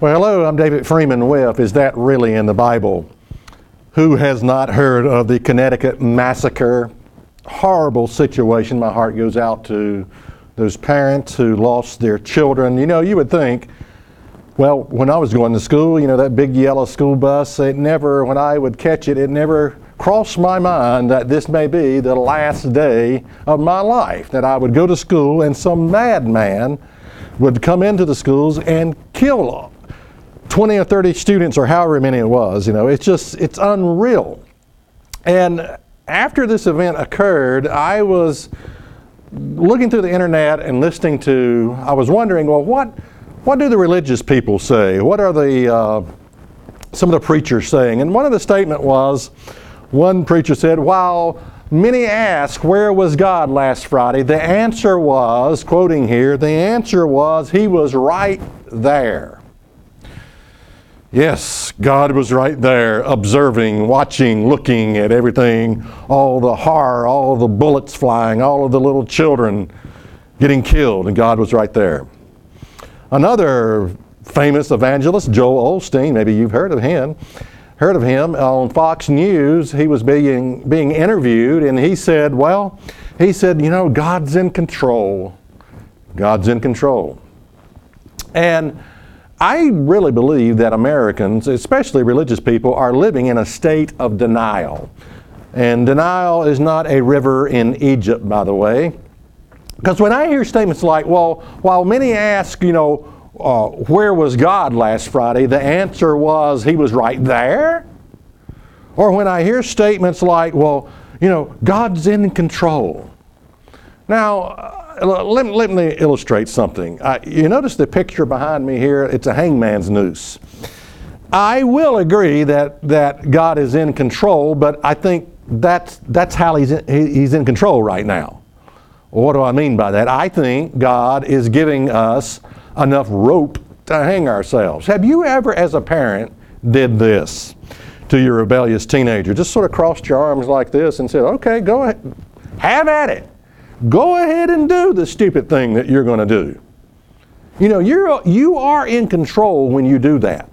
Well, hello, I'm David Freeman with Is That Really in the Bible? Who has not heard of the Connecticut massacre? Horrible situation. My heart goes out to those parents who lost their children. You know, you would think, well, when I was going to school, you know, that big yellow school bus, it never, when I would catch it, it never crossed my mind that this may be the last day of my life, that I would go to school and some madman would come into the schools and kill 20 or 30 students or however many it was. You know, it's just, it's unreal. And after this event occurred, I was looking through the internet and listening to, I was wondering, well, what, what do the religious people say? What are the, uh, some of the preachers saying? And one of the statement was, one preacher said, while many ask, where was God last Friday? The answer was, quoting here, the answer was, he was right there. Yes, God was right there, observing, watching, looking at everything, all the horror, all the bullets flying, all of the little children getting killed, and God was right there. Another famous evangelist, Joel Osteen, maybe you've heard of him, heard of him on Fox News. He was being, being interviewed, and he said, Well, he said, you know, God's in control. God's in control. And I really believe that Americans, especially religious people, are living in a state of denial. And denial is not a river in Egypt, by the way. Because when I hear statements like, well, while many ask, you know, uh, where was God last Friday, the answer was he was right there. Or when I hear statements like, well, you know, God's in control. Now, let, let me illustrate something. Uh, you notice the picture behind me here? It's a hangman's noose. I will agree that, that God is in control, but I think that's, that's how he's in, he's in control right now. What do I mean by that? I think God is giving us enough rope to hang ourselves. Have you ever, as a parent, did this to your rebellious teenager? Just sort of crossed your arms like this and said, okay, go ahead, have at it. Go ahead and do the stupid thing that you're going to do. You know, you're, you are in control when you do that.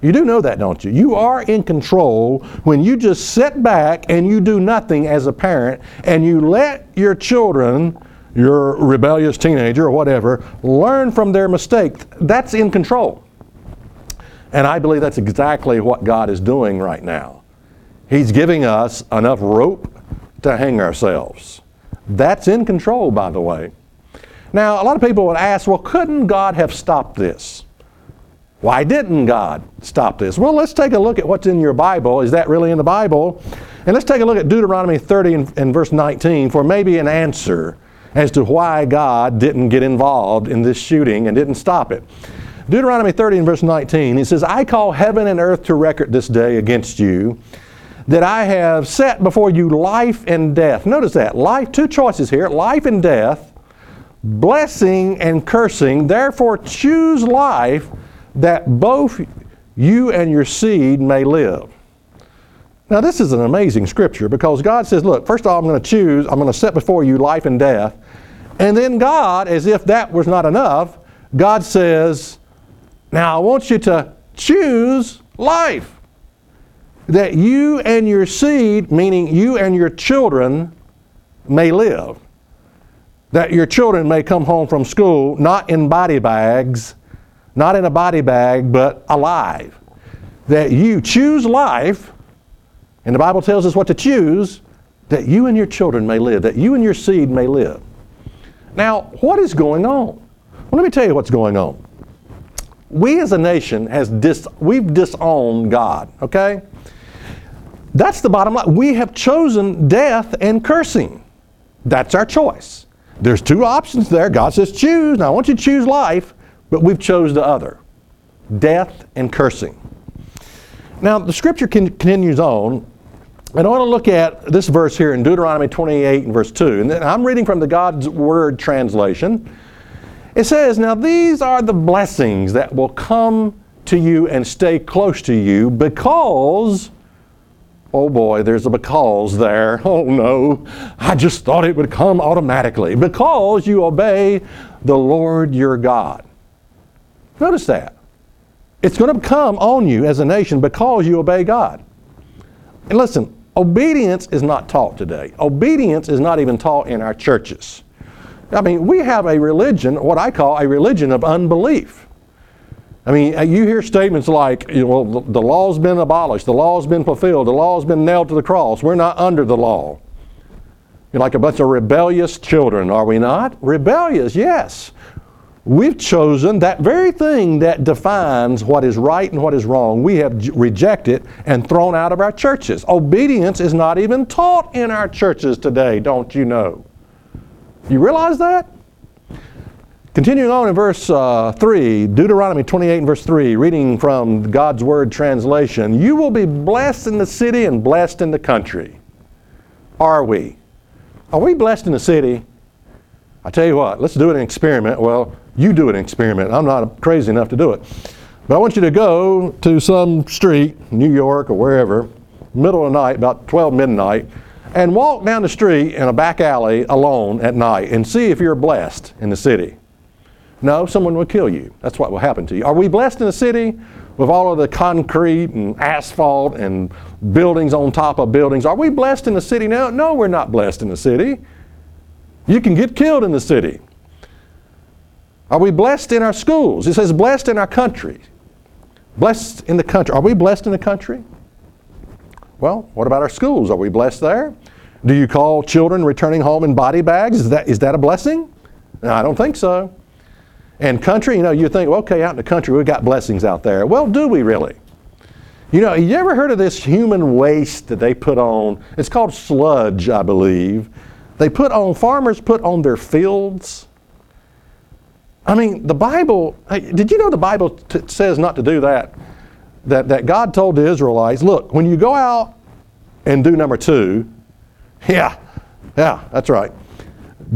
You do know that, don't you? You are in control when you just sit back and you do nothing as a parent and you let your children, your rebellious teenager or whatever, learn from their mistake. That's in control. And I believe that's exactly what God is doing right now. He's giving us enough rope to hang ourselves. That's in control, by the way. Now, a lot of people would ask, well, couldn't God have stopped this? Why didn't God stop this? Well, let's take a look at what's in your Bible. Is that really in the Bible? And let's take a look at Deuteronomy 30 and, and verse 19 for maybe an answer as to why God didn't get involved in this shooting and didn't stop it. Deuteronomy 30 and verse 19, he says, I call heaven and earth to record this day against you that I have set before you life and death. Notice that. Life, two choices here life and death, blessing and cursing. Therefore, choose life that both you and your seed may live. Now, this is an amazing scripture because God says, Look, first of all, I'm going to choose, I'm going to set before you life and death. And then God, as if that was not enough, God says, Now I want you to choose life that you and your seed, meaning you and your children, may live. That your children may come home from school not in body bags, not in a body bag, but alive. That you choose life, and the Bible tells us what to choose, that you and your children may live, that you and your seed may live. Now, what is going on? Well, let me tell you what's going on. We as a nation has dis- we've disowned God, okay? That's the bottom line. We have chosen death and cursing. That's our choice. There's two options there. God says choose. Now I want you to choose life, but we've chose the other. death, and cursing. Now, the scripture continues on, and I want to look at this verse here in Deuteronomy 28 and verse 2. And I'm reading from the God's Word translation. It says, Now these are the blessings that will come to you and stay close to you because, oh boy, there's a because there. Oh no, I just thought it would come automatically. Because you obey the Lord your God. Notice that. It's going to come on you as a nation because you obey God. And listen, obedience is not taught today. Obedience is not even taught in our churches. I mean, we have a religion, what I call a religion of unbelief. I mean, uh, you hear statements like, you know, well, the law's been abolished, the law's been fulfilled, the law's been nailed to the cross, we're not under the law. You're like a bunch of rebellious children, are we not? Rebellious, yes. We've chosen that very thing that defines what is right and what is wrong. We have rejected and thrown out of our churches. Obedience is not even taught in our churches today, don't you know? You realize that? Continuing on in verse uh, 3, Deuteronomy 28 and verse 3, reading from God's Word translation, you will be blessed in the city and blessed in the country. Are we? Are we blessed in the city? I tell you what, let's do an experiment. Well, you do an experiment. I'm not crazy enough to do it. But I want you to go to some street, New York or wherever, middle of the night, about 12 midnight, and walk down the street in a back alley alone at night and see if you're blessed in the city. No, someone will kill you. That's what will happen to you. Are we blessed in the city with all of the concrete and asphalt and buildings on top of buildings? Are we blessed in the city now? No, we're not blessed in the city. You can get killed in the city. Are we blessed in our schools? It says blessed in our country. Blessed in the country. Are we blessed in the country? Well, what about our schools? Are we blessed there? Do you call children returning home in body bags? Is that, is that a blessing? No, I don't think so. And country, you know, you think, well, okay, out in the country, we've got blessings out there. Well, do we really? You know, you ever heard of this human waste that they put on? It's called sludge, I believe. They put on, farmers put on their fields I mean, the Bible, did you know the Bible t- says not to do that? that? That God told the Israelites, look, when you go out and do number two, yeah, yeah, that's right.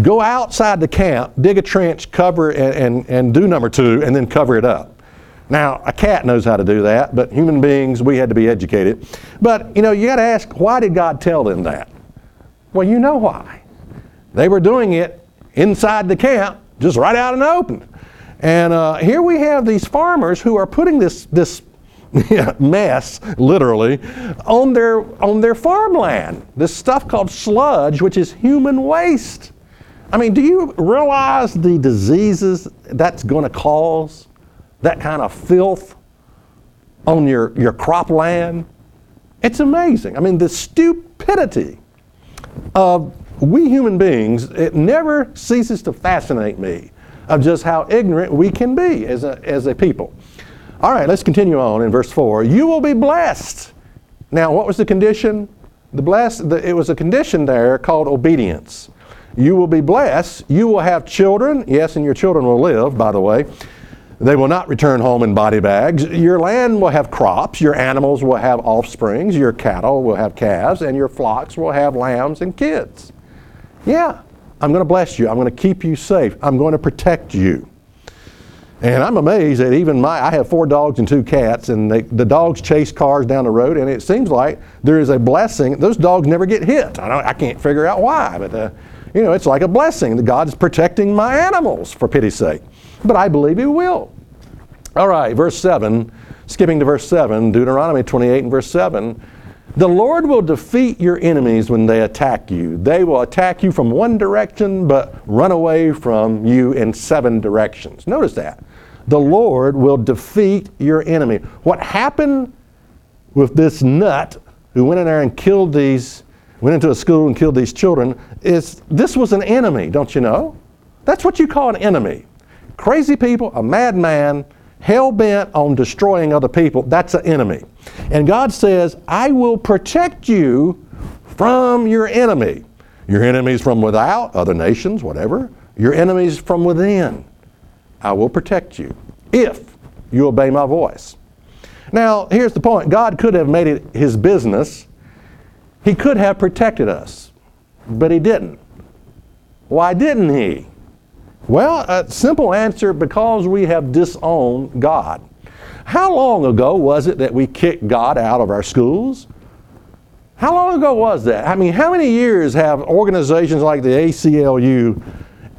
Go outside the camp, dig a trench, cover and, and, and do number two, and then cover it up. Now, a cat knows how to do that, but human beings, we had to be educated. But, you know, you got to ask, why did God tell them that? Well, you know why. They were doing it inside the camp just right out in the open. And uh, here we have these farmers who are putting this, this mess, literally, on their, on their farmland. This stuff called sludge, which is human waste. I mean, do you realize the diseases that's going to cause? That kind of filth on your, your cropland? It's amazing. I mean, the stupidity of we human beings, it never ceases to fascinate me of just how ignorant we can be as a, as a people. All right, let's continue on in verse 4. You will be blessed. Now, what was the condition? The blessed, the, it was a condition there called obedience. You will be blessed. You will have children. Yes, and your children will live, by the way. They will not return home in body bags. Your land will have crops. Your animals will have offsprings. Your cattle will have calves. And your flocks will have lambs and kids. Yeah, I'm going to bless you. I'm going to keep you safe. I'm going to protect you. And I'm amazed that even my, I have four dogs and two cats, and they, the dogs chase cars down the road, and it seems like there is a blessing. Those dogs never get hit. I, don't, I can't figure out why, but uh, you know, it's like a blessing that God is protecting my animals for pity's sake. But I believe He will. All right, verse 7, skipping to verse 7, Deuteronomy 28 and verse 7. The Lord will defeat your enemies when they attack you. They will attack you from one direction, but run away from you in seven directions. Notice that. The Lord will defeat your enemy. What happened with this nut who went in there and killed these, went into a school and killed these children, is this was an enemy, don't you know? That's what you call an enemy. Crazy people, a madman, hell bent on destroying other people, that's an enemy. And God says, I will protect you from your enemy. Your enemies from without, other nations, whatever. Your enemies from within. I will protect you if you obey my voice. Now, here's the point God could have made it his business, he could have protected us, but he didn't. Why didn't he? Well, a simple answer because we have disowned God. How long ago was it that we kicked God out of our schools? How long ago was that? I mean, how many years have organizations like the ACLU,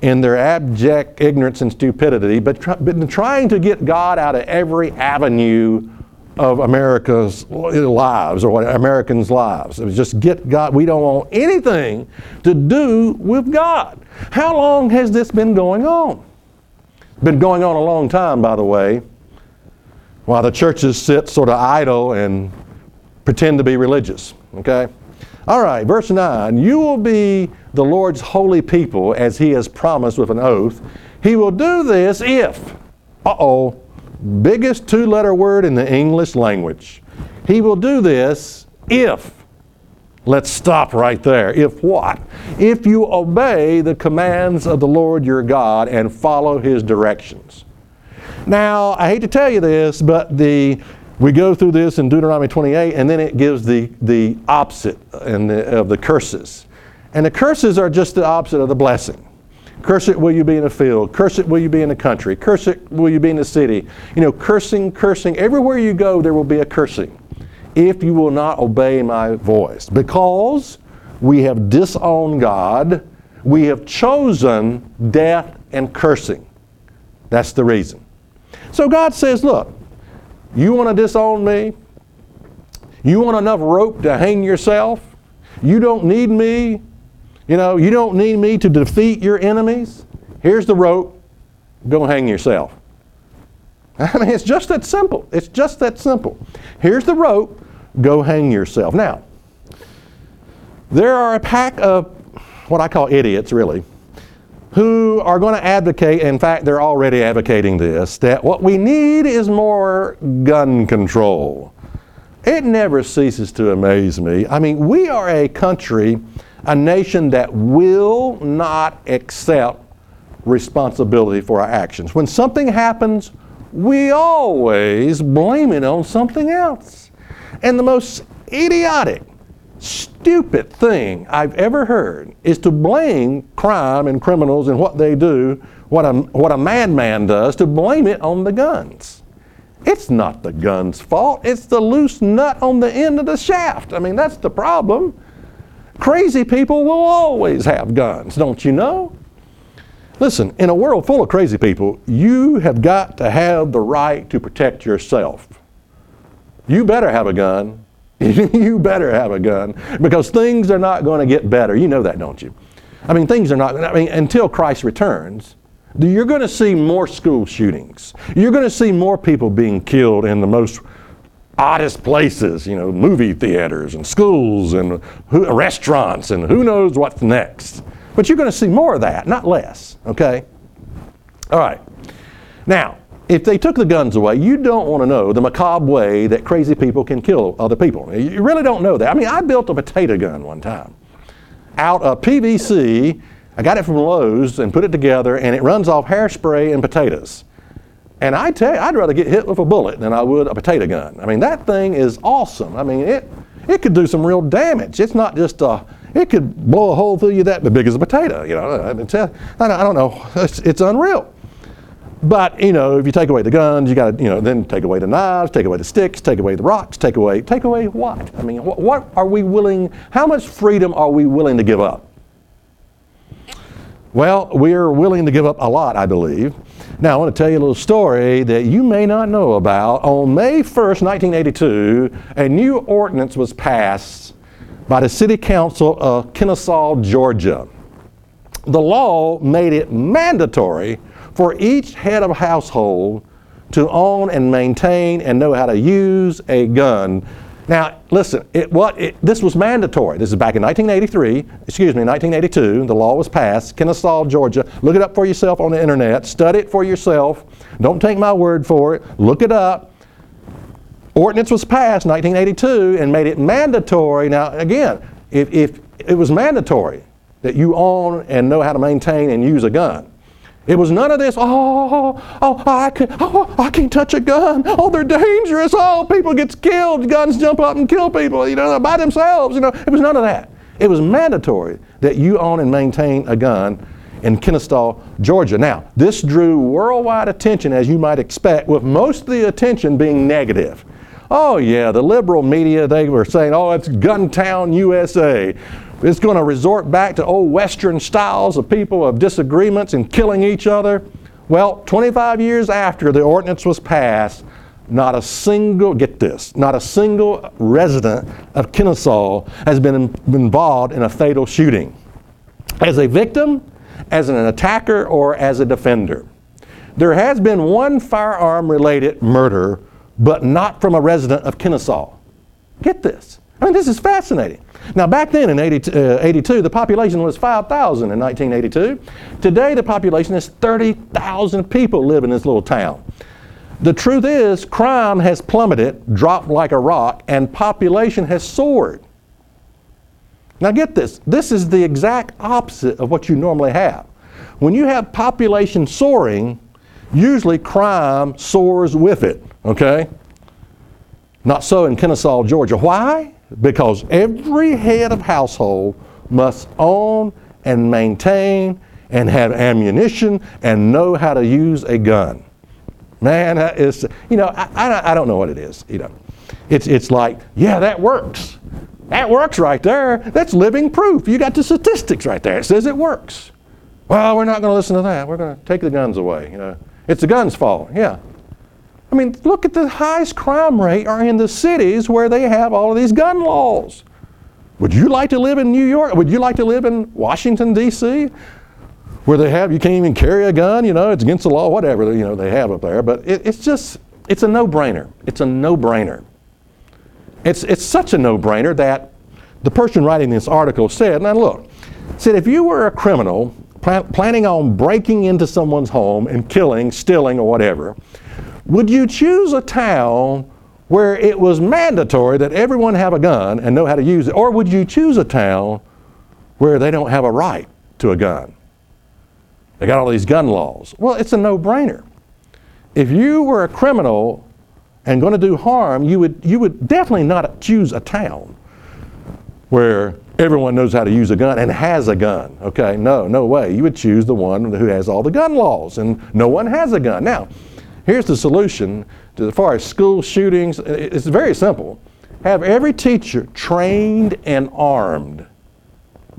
in their abject ignorance and stupidity, but been trying to get God out of every avenue of America's lives or what Americans' lives. It was just get God. We don't want anything to do with God. How long has this been going on? Been going on a long time, by the way. While the churches sit sort of idle and pretend to be religious. Okay? All right, verse 9. You will be the Lord's holy people as he has promised with an oath. He will do this if, uh oh, biggest two letter word in the English language. He will do this if. Let's stop right there. If what? If you obey the commands of the Lord your God and follow his directions. Now, I hate to tell you this, but the we go through this in Deuteronomy 28, and then it gives the, the opposite the, of the curses. And the curses are just the opposite of the blessing. Cursed will you be in the field. Cursed will you be in the country. Cursed will you be in the city. You know, cursing, cursing. Everywhere you go, there will be a cursing if you will not obey my voice. Because we have disowned God, we have chosen death and cursing. That's the reason. So God says, look, you want to disown me? You want enough rope to hang yourself? You don't need me you know, you don't need me to defeat your enemies. Here's the rope. Go hang yourself. I mean, it's just that simple. It's just that simple. Here's the rope. Go hang yourself. Now, there are a pack of what I call idiots, really, who are going to advocate, in fact, they're already advocating this, that what we need is more gun control. It never ceases to amaze me. I mean, we are a country a nation that will not accept responsibility for our actions. When something happens, we always blame it on something else. And the most idiotic, stupid thing I've ever heard is to blame crime and criminals and what they do, what a, what a madman does, to blame it on the guns. It's not the gun's fault, it's the loose nut on the end of the shaft. I mean, that's the problem. Crazy people will always have guns, don't you know? Listen, in a world full of crazy people, you have got to have the right to protect yourself. You better have a gun. you better have a gun because things are not going to get better. You know that, don't you? I mean, things are not, I mean, until Christ returns, you're going to see more school shootings. You're going to see more people being killed in the most oddest places, you know, movie theaters and schools and who, restaurants and who knows what's next. But you're going to see more of that, not less, okay? All right. Now, if they took the guns away, you don't want to know the macabre way that crazy people can kill other people. You really don't know that. I mean, I built a potato gun one time out of PVC. I got it from Lowe's and put it together, and it runs off hairspray and potatoes. And I tell you, I'd rather get hit with a bullet than I would a potato gun. I mean, that thing is awesome. I mean, it, it could do some real damage. It's not just a, it could blow a hole through you that big as a potato. You know, I, mean, I don't know. It's, it's unreal. But you know, if you take away the guns, you got to you know then take away the knives, take away the sticks, take away the rocks, take away take away what? I mean, what, what are we willing? How much freedom are we willing to give up? Well, we are willing to give up a lot, I believe. Now, I want to tell you a little story that you may not know about. On May 1st, 1982, a new ordinance was passed by the City Council of Kennesaw, Georgia. The law made it mandatory for each head of household to own and maintain and know how to use a gun now, listen, it, what, it, this was mandatory. This is back in 1983, excuse me, 1982. The law was passed, Kennesaw, Georgia. Look it up for yourself on the internet. Study it for yourself. Don't take my word for it. Look it up. Ordinance was passed 1982 and made it mandatory. Now, again, if, if it was mandatory that you own and know how to maintain and use a gun, It was none of this, oh, oh, oh, oh I, can, oh, oh, I can't touch a gun. Oh, they're dangerous. Oh, people get killed. Guns jump up and kill people, you know, by themselves. You know, it was none of that. It was mandatory that you own and maintain a gun in Kennesaw, Georgia. Now, this drew worldwide attention, as you might expect, with most of the attention being negative. Oh, yeah, the liberal media, they were saying, oh, it's Guntown, USA. It's going to resort back to old Western styles of people of disagreements and killing each other. Well, 25 years after the ordinance was passed, not a single, get this, not a single resident of Kennesaw has been involved in a fatal shooting. As a victim, as an attacker, or as a defender. There has been one firearm related murder, but not from a resident of Kennesaw. Get this. I mean, this is fascinating. Now, back then in 80, uh, 82, the population was 5,000 in 1982. Today, the population is 30,000 people live in this little town. The truth is, crime has plummeted, dropped like a rock, and population has soared. Now, get this this is the exact opposite of what you normally have. When you have population soaring, usually crime soars with it, okay? Not so in Kennesaw, Georgia. Why? Because every head of household must own and maintain and have ammunition and know how to use a gun. Man, it's, you know, I, I, I don't know what it is, you know. It's, it's like, yeah, that works. That works right there. That's living proof. You got the statistics right there. It says it works. Well, we're not going to listen to that. We're going to take the guns away. You know, it's the guns' fault. Yeah. I mean, look at the highest crime rate are in the cities where they have all of these gun laws. Would you like to live in New York? Would you like to live in Washington D.C. where they have you can't even carry a gun? You know, it's against the law. Whatever you know they have up there. But it, it's just it's a no-brainer. It's a no-brainer. It's, it's such a no brainer that the person writing this article said, now look, said if you were a criminal pl- planning on breaking into someone's home and killing, stealing, or whatever, would you choose a town where it was mandatory that everyone have a gun and know how to use it? Or would you choose a town where they don't have a right to a gun? They got all these gun laws. Well, it's a no brainer. If you were a criminal and going to do harm, you would, you would definitely not choose a town where everyone knows how to use a gun and has a gun. Okay, no, no way. You would choose the one who has all the gun laws, and no one has a gun. Now, here's the solution to, as far as school shootings. It's very simple. Have every teacher trained and armed.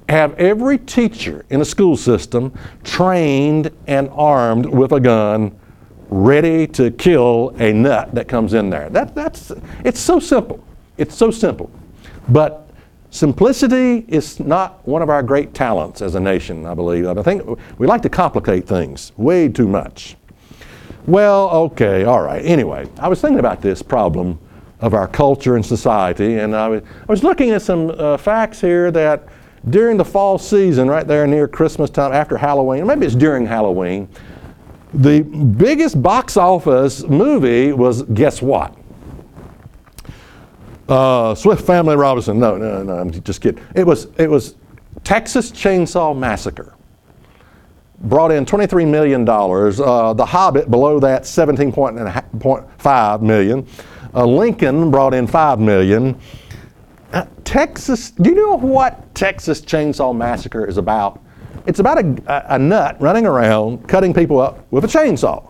Have every teacher in a school system trained and armed with a gun ready to kill a nut that comes in there. That, that's, it's so simple. It's so simple. But simplicity is not one of our great talents as a nation, I believe. I think we like to complicate things way too much. Well, okay, all right. Anyway, I was thinking about this problem of our culture and society, and I was, I was looking at some uh, facts here that during the fall season, right there near Christmas time, after Halloween, maybe it's during Halloween, the biggest box office movie was guess what? Uh, Swiss Family Robinson. No, no, no. I'm just kidding. It was it was Texas Chainsaw Massacre. Brought in $23 million. Uh, the Hobbit below that, 17.5 million. Uh, Lincoln brought in 5 million. Uh, Texas, do you know what Texas Chainsaw Massacre is about? It's about a, a, nut running around cutting people up with a chainsaw.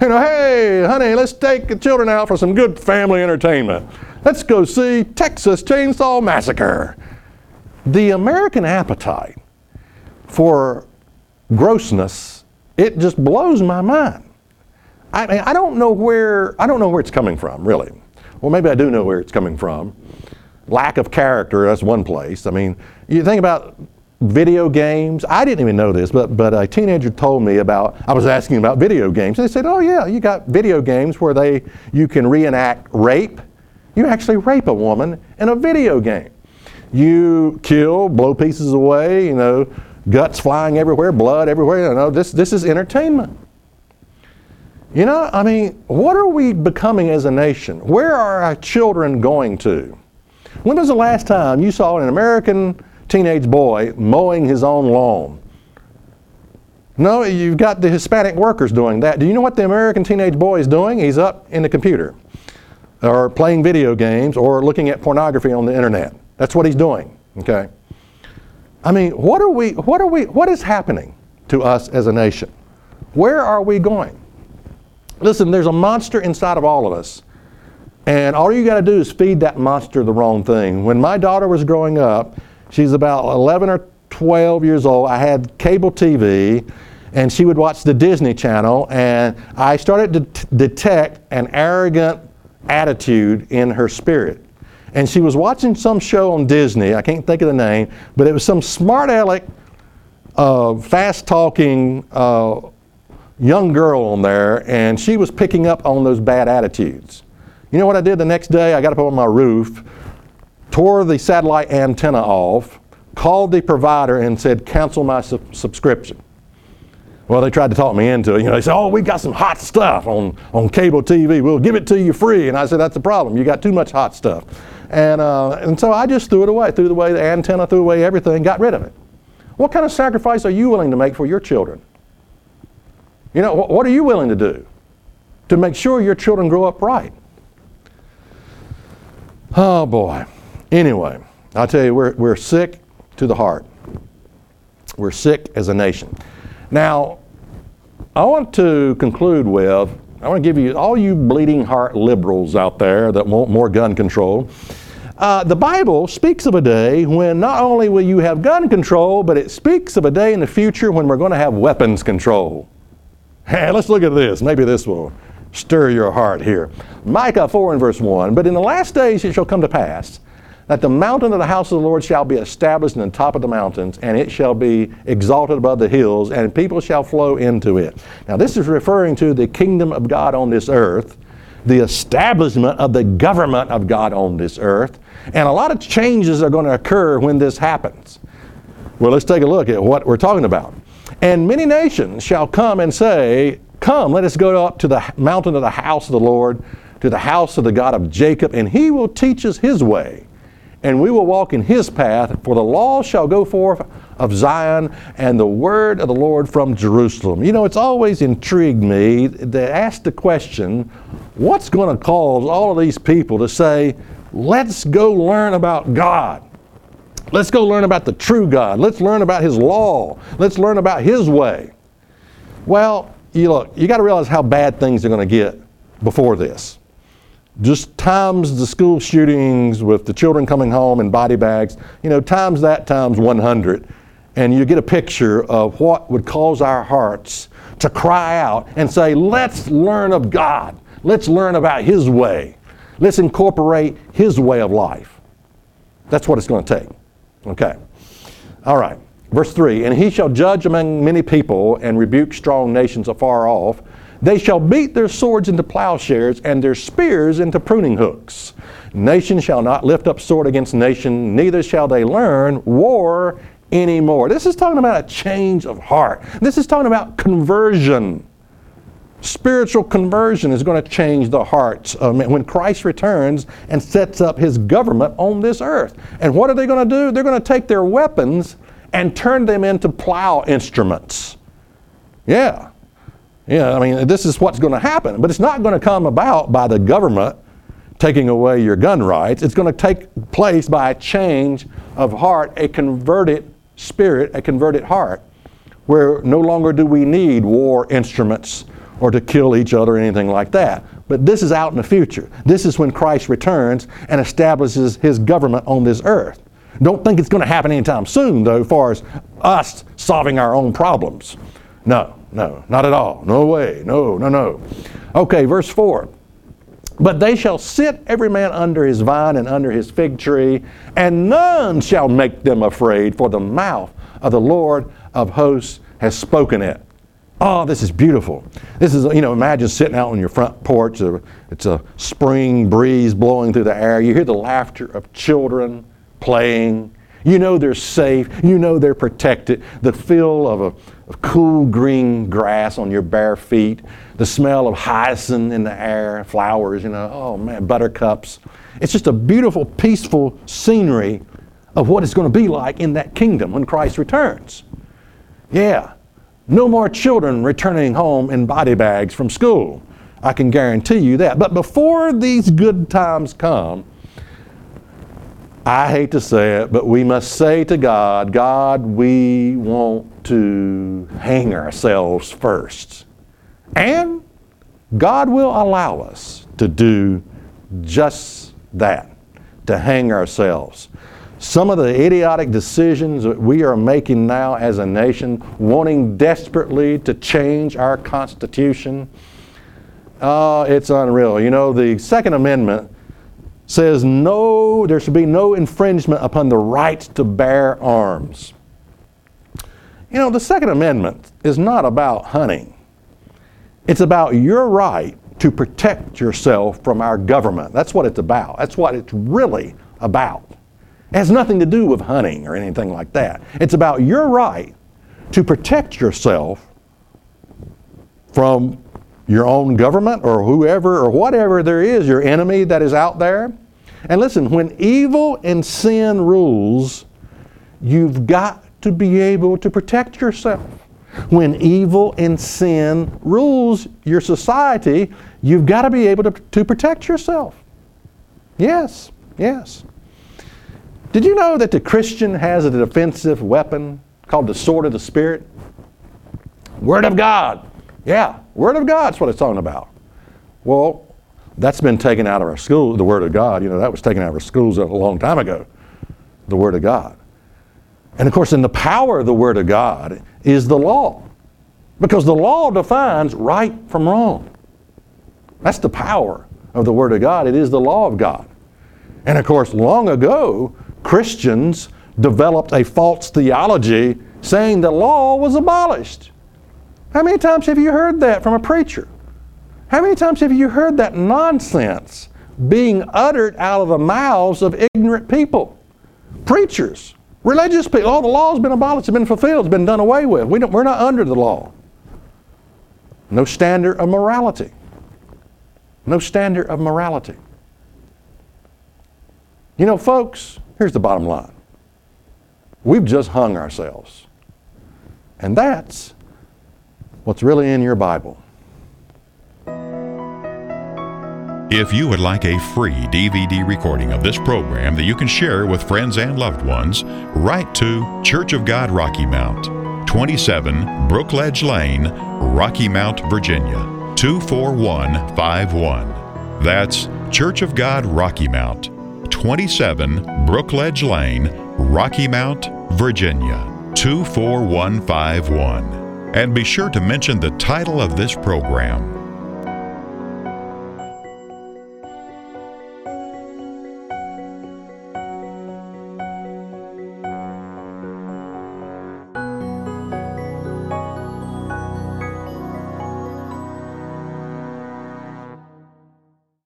You know, hey, honey, let's take the children out for some good family entertainment. Let's go see Texas Chainsaw Massacre. The American appetite for grossness, it just blows my mind. I, mean, I don't know where I don't know where it's coming from, really. Well, maybe I do know where it's coming from. Lack of character, that's one place. I mean, you think about video games. I didn't even know this, but, but a teenager told me about, I was asking about video games. They said, oh yeah, you got video games where they, you can reenact rape. You actually rape a woman in a video game. You kill, blow pieces away, you know, guts flying everywhere, blood everywhere. Know, this, this is entertainment. You know, I mean, what are we becoming as a nation? Where are our children going to? When was the last time you saw an American teenage boy mowing his own lawn. No, you've got the Hispanic workers doing that. Do you know what the American teenage boy is doing? He's up in the computer or playing video games or looking at pornography on the internet. That's what he's doing. Okay? I mean, what are we what are we what is happening to us as a nation? Where are we going? Listen, there's a monster inside of all of us. And all you got to do is feed that monster the wrong thing. When my daughter was growing up, she's about 11 or 12 years old. I had cable TV, and she would watch the Disney Channel, and I started to t- detect an arrogant attitude in her spirit. And she was watching some show on Disney, I can't think of the name, but it was some smart aleck, uh, fast talking uh, young girl on there, and she was picking up on those bad attitudes. You know what I did the next day? I got up on my roof, tore the satellite antenna off, called the provider, and said, cancel my su- subscription. Well, they tried to talk me into it. You know, they said, "Oh, we got some hot stuff on, on cable TV. We'll give it to you free." And I said, "That's the problem. You got too much hot stuff." And uh, and so I just threw it away. Threw away the antenna, threw away everything, got rid of it. What kind of sacrifice are you willing to make for your children? You know, wh- what are you willing to do to make sure your children grow up right? Oh boy. Anyway, I'll tell you, we're, we're sick to the heart. We're sick as a nation. Now, I want to conclude with I want to give you, all you bleeding heart liberals out there that want more gun control. Uh, the Bible speaks of a day when not only will you have gun control, but it speaks of a day in the future when we're going to have weapons control. Hey, let's look at this. Maybe this will stir your heart here. Micah 4 and verse 1 But in the last days it shall come to pass that the mountain of the house of the Lord shall be established in the top of the mountains, and it shall be exalted above the hills, and people shall flow into it. Now, this is referring to the kingdom of God on this earth, the establishment of the government of God on this earth, and a lot of changes are going to occur when this happens. Well, let's take a look at what we're talking about. And many nations shall come and say, Come, let us go up to the mountain of the house of the Lord, to the house of the God of Jacob, and he will teach us his way and we will walk in his path, for the law shall go forth of Zion and the word of the Lord from Jerusalem. You know, it's always intrigued me to ask the question what's going to cause all of these people to say, let's go learn about God? Let's go learn about the true God. Let's learn about his law. Let's learn about his way. Well, you look, you got to realize how bad things are going to get before this just times the school shootings with the children coming home in body bags, you know, times that times 100. And you get a picture of what would cause our hearts to cry out and say, let's learn of God. Let's learn about His way. Let's incorporate His way of life. That's what it's going to take. Okay. All right. Verse 3 And he shall judge among many people and rebuke strong nations afar off they shall beat their swords into plowshares and their spears into pruning hooks. Nation shall not lift up sword against nation, neither shall they learn war anymore. This is talking about a change of heart. This is talking about conversion. Spiritual conversion is going to change the hearts of men when Christ returns and sets up his government on this earth. And what are they going to do? They're going to take their weapons and turn them into plow instruments. Yeah. Yeah, I mean, this is what's going to happen. But it's not going to come about by the government taking away your gun rights. It's going to take place by a change of heart, a converted spirit, a converted heart, where no longer do we need war instruments or to kill each other or anything like that. But this is out in the future. This is when Christ returns and establishes his government on this earth. Don't think it's going to happen anytime soon, though, as far as us solving our own problems. No. No, not at all. No way. No, no, no. Okay, verse 4. But they shall sit every man under his vine and under his fig tree, and none shall make them afraid, for the mouth of the Lord of hosts has spoken it. Oh, this is beautiful. This is, you know, imagine sitting out on your front porch. It's a spring breeze blowing through the air. You hear the laughter of children playing. You know they're safe. You know they're protected. The feel of a of cool green grass on your bare feet, the smell of hyacinth in the air, flowers, you know, oh man, buttercups. It's just a beautiful, peaceful scenery of what it's going to be like in that kingdom when Christ returns. Yeah. No more children returning home in body bags from school. I can guarantee you that. But before these good times come, I hate to say it, but we must say to God, God, we want to hang ourselves first. And God will allow us to do just that, to hang ourselves. Some of the idiotic decisions that we are making now as a nation, wanting desperately to change our Constitution, uh, it's unreal. You know, the Second Amendment says no, there should be no infringement upon the right to bear arms. You know, the Second Amendment is not about hunting. It's about your right to protect yourself from our government. That's what it's about. That's what it's really about. It has nothing to do with hunting or anything like that. It's about your right to protect yourself from your own government or whoever or whatever there is, your enemy that is out there. And listen, when evil and sin rules, you've got to be able to protect yourself. When evil and sin rules your society, you've got to be able to, to protect yourself. Yes, yes. Did you know that the Christian has a defensive weapon called the sword of the Spirit? Word of God. Yeah, Word of God. That's what it's talking about. Well, that's been taken out of our school, the Word of God. You know, that was taken out of our schools a long time ago, the Word of God. And of course, in the power of the Word of God is the law. Because the law defines right from wrong. That's the power of the Word of God. It is the law of God. And of course, long ago, Christians developed a false theology saying the law was abolished. How many times have you heard that from a preacher? How many times have you heard that nonsense being uttered out of the mouths of ignorant people? Preachers, religious people. Oh, the law's been abolished, it's been fulfilled, it's been done away with. We we're not under the law. No standard of morality. No standard of morality. You know, folks, here's the bottom line we've just hung ourselves. And that's what's really in your Bible. If you would like a free DVD recording of this program that you can share with friends and loved ones, write to Church of God Rocky Mount, 27 Brookledge Lane, Rocky Mount, Virginia, 24151. That's Church of God Rocky Mount, 27 Brookledge Lane, Rocky Mount, Virginia, 24151. And be sure to mention the title of this program